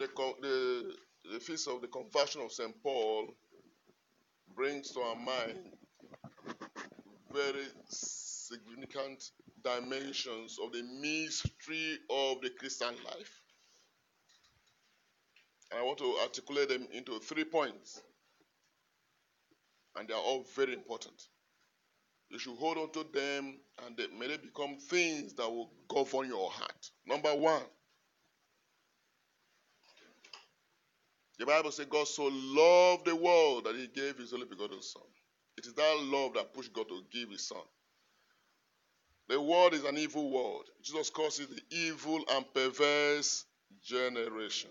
the, the, the feast of the conversion of St. Paul brings to our mind very significant dimensions of the mystery of the Christian life. And I want to articulate them into three points. And they are all very important. You should hold on to them and they, may they become things that will govern your heart. Number one, the Bible says God so loved the world that he gave his only begotten Son. It is that love that pushed God to give his Son. The world is an evil world. Jesus calls it the evil and perverse generation.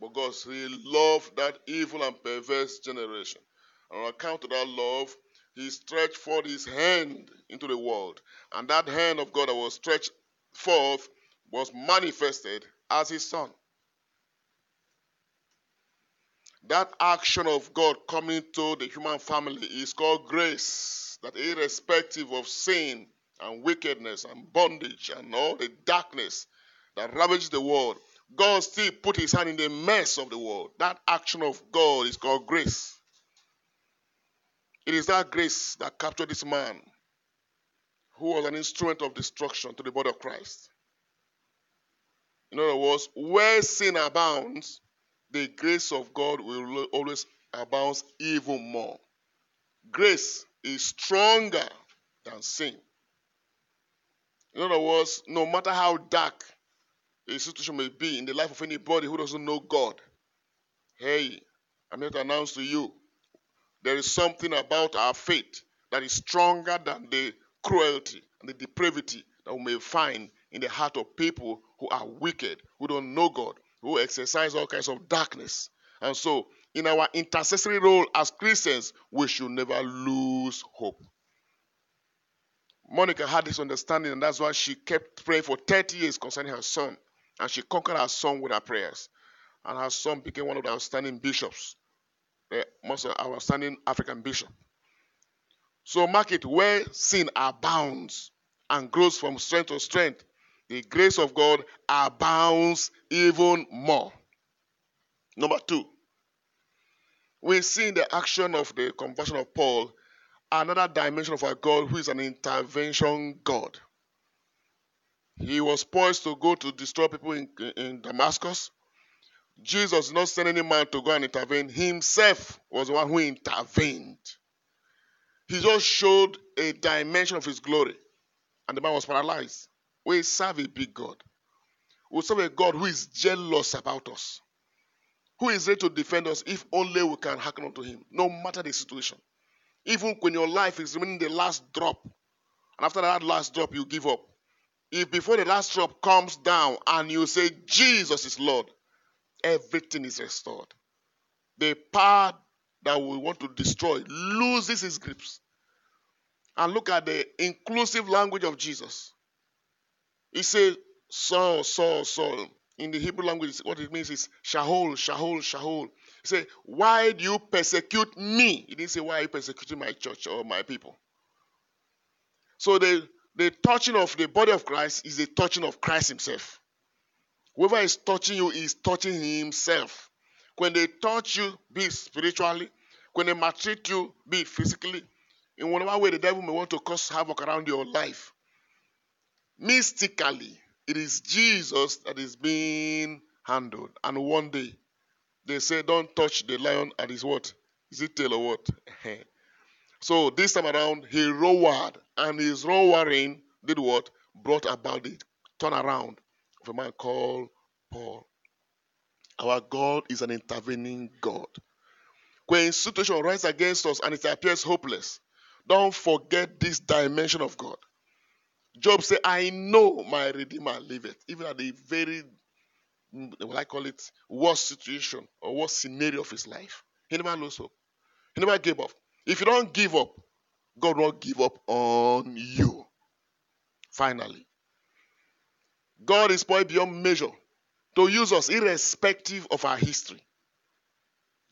But God loved that evil and perverse generation. And on account of that love, he stretched forth his hand into the world. And that hand of God that was stretched forth was manifested as his son. That action of God coming to the human family is called grace. That irrespective of sin and wickedness and bondage and all the darkness that ravages the world, God still put his hand in the mess of the world. That action of God is called grace. It is that grace that captured this man who was an instrument of destruction to the body of Christ. In other words, where sin abounds, the grace of God will always abound even more. Grace is stronger than sin. In other words, no matter how dark a situation may be in the life of anybody who doesn't know God, hey, I'm here to announce to you there is something about our faith that is stronger than the cruelty and the depravity that we may find in the heart of people who are wicked, who don't know God, who exercise all kinds of darkness. And so, in our intercessory role as Christians, we should never lose hope. Monica had this understanding, and that's why she kept praying for 30 years concerning her son. And she conquered her son with her prayers. And her son became one of the outstanding bishops the most outstanding African bishop. So mark it where sin abounds and grows from strength to strength, the grace of God abounds even more. Number two, we see in the action of the conversion of Paul another dimension of our God who is an intervention God. He was poised to go to destroy people in, in Damascus. Jesus did not send any man to go and intervene. Himself was the one who intervened. He just showed a dimension of his glory. And the man was paralyzed. We serve a big God. We serve a God who is jealous about us. Who is ready to defend us if only we can hearken unto him, no matter the situation. Even when your life is remaining the last drop, and after that last drop, you give up. If before the last drop comes down and you say, Jesus is Lord, everything is restored. The power that we want to destroy loses its grips. And look at the inclusive language of Jesus. He said, Saul, Saul, Saul. In the Hebrew language, what it means is Shahol, Shahol, Shahol. He said, Why do you persecute me? He didn't say, Why are you persecuting my church or my people? So the, the touching of the body of Christ is the touching of Christ Himself. Whoever is touching you is touching himself. When they touch you, be it spiritually, when they maltreat you, be it physically, in whatever way the devil may want to cause havoc around your life, mystically, it is Jesus that is being handled. And one day, they say, Don't touch the lion at his what? Is it tail or what? so this time around, he roared, and his roaring did what? Brought about the turnaround of a man called Paul. Our God is an intervening God. When situation rises against us and it appears hopeless, don't forget this dimension of God. Job said, I know my Redeemer liveth, even at the very, mm, what I call it, worst situation or worst scenario of his life. He never lost hope. He never gave up. If you don't give up, God won't give up on you. Finally, God is poised beyond measure to use us irrespective of our history,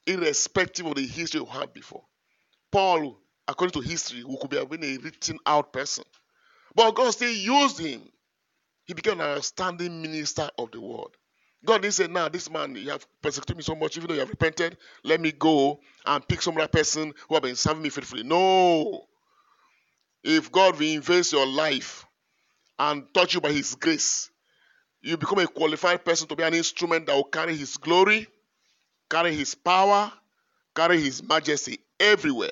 irrespective of the history we had before. Paul, according to history, who could have been a written out person, but God still used him. He became an outstanding minister of the word. God didn't say, now this man, you have persecuted me so much, even though you have repented, let me go and pick some other person who have been serving me faithfully. No. If God reinvents your life and touch you by his grace, you become a qualified person to be an instrument that will carry his glory, carry his power, carry his majesty everywhere.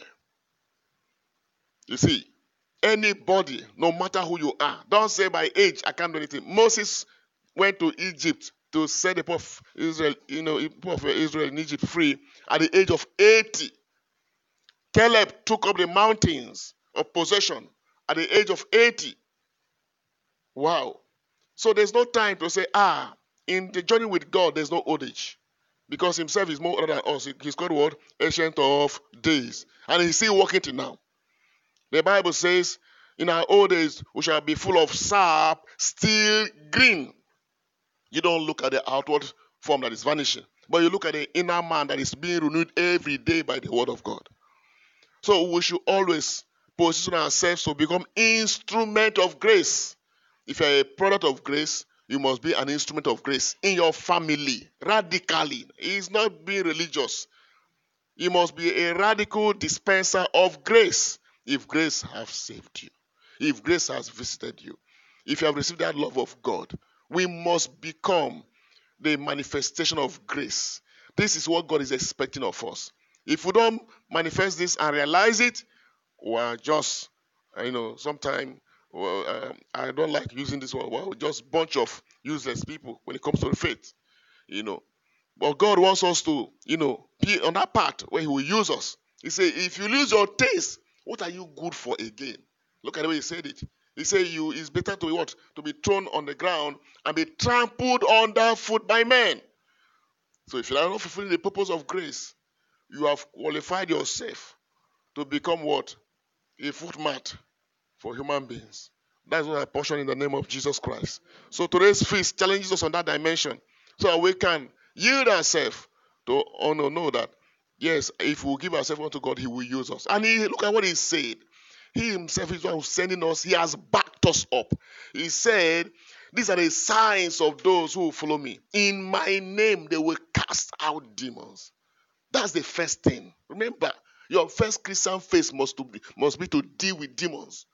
You see, anybody, no matter who you are, don't say by age I can't do anything. Moses went to Egypt to set the people of Israel, you know, people of Israel in Egypt free at the age of 80. Caleb took up the mountains of possession at the age of 80. Wow. So there's no time to say, ah, in the journey with God, there's no old age. Because himself is more older than us. He's called what? Ancient of days. And he's still working till now. The Bible says, in our old days, we shall be full of sap, still green. You don't look at the outward form that is vanishing, but you look at the inner man that is being renewed every day by the word of God. So we should always position ourselves to become instrument of grace. If you're a product of grace, you must be an instrument of grace in your family radically. It's not being religious. You must be a radical dispenser of grace if grace has saved you, if grace has visited you, if you have received that love of God. We must become the manifestation of grace. This is what God is expecting of us. If we don't manifest this and realize it, we're just, you know, sometimes well, uh, I don't like using this word. Well, just bunch of useless people when it comes to the faith, you know. But God wants us to, you know, be on that part where He will use us. He said, if you lose your taste, what are you good for again? Look at the way He said it. He said, "You it's better to be what to be thrown on the ground and be trampled underfoot by men." So if you are not fulfilling the purpose of grace, you have qualified yourself to become what a footmat for human beings. That's what I portion in the name of Jesus Christ. So today's feast challenges us on that dimension, so we can yield ourselves to honor, know that yes, if we give ourselves unto God, He will use us. And he, look at what He said. He himself is one who's sending us. He has backed us up. He said, These are the signs of those who follow me. In my name, they will cast out demons. That's the first thing. Remember, your first Christian faith must, be, must be to deal with demons.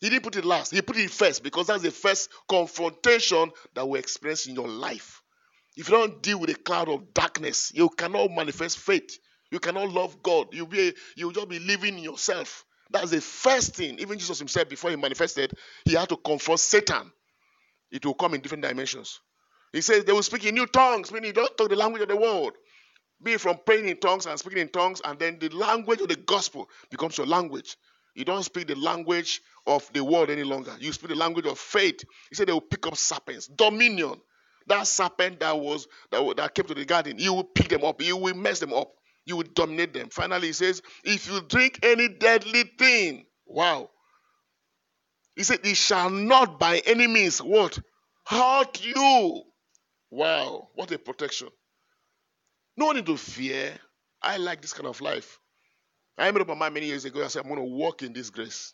He didn't put it last, he put it first because that's the first confrontation that we experience in your life. If you don't deal with a cloud of darkness, you cannot manifest faith. You cannot love God. You'll be you'll just be living in yourself. That's the first thing. Even Jesus himself, before he manifested, he had to confront Satan. It will come in different dimensions. He says they will speak in new tongues, meaning you don't talk the language of the world. Be from praying in tongues and speaking in tongues, and then the language of the gospel becomes your language. You don't speak the language of the world any longer. You speak the language of faith. He said they will pick up serpents, dominion. That serpent that was that, that came to the garden, you will pick them up. You will mess them up you will dominate them. Finally, he says, if you drink any deadly thing, wow. He said, it shall not by any means what? Hurt you. Wow, what a protection. No need to fear. I like this kind of life. I made up my mind many years ago. I said, I'm going to walk in this grace.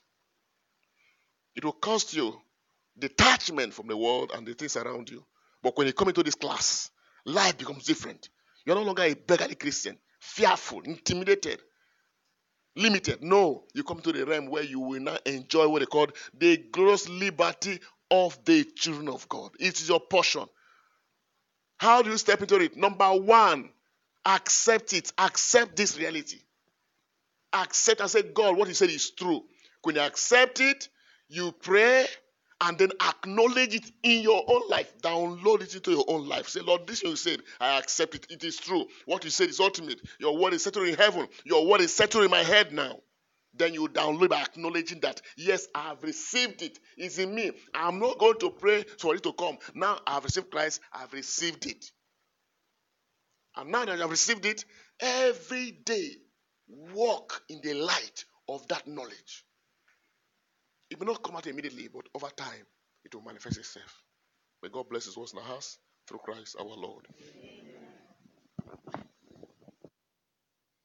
It will cost you detachment from the world and the things around you. But when you come into this class, life becomes different. You're no longer a beggarly Christian fearful, intimidated, limited. No, you come to the realm where you will now enjoy what they call the gross liberty of the children of God. It is your portion. How do you step into it? Number one, accept it. Accept this reality. Accept and say, God, what you said is true. When you accept it, you pray, and then acknowledge it in your own life. Download it into your own life. Say, Lord, this you said, I accept it. It is true. What you said is ultimate. Your word is settled in heaven. Your word is settled in my head now. Then you download by acknowledging that, yes, I have received it. It's in me. I'm not going to pray for it to come. Now I have received Christ. I've received it. And now that I have received it, every day walk in the light of that knowledge. It may not come out immediately, but over time, it will manifest itself. May God bless His words in our house through Christ our Lord. Amen.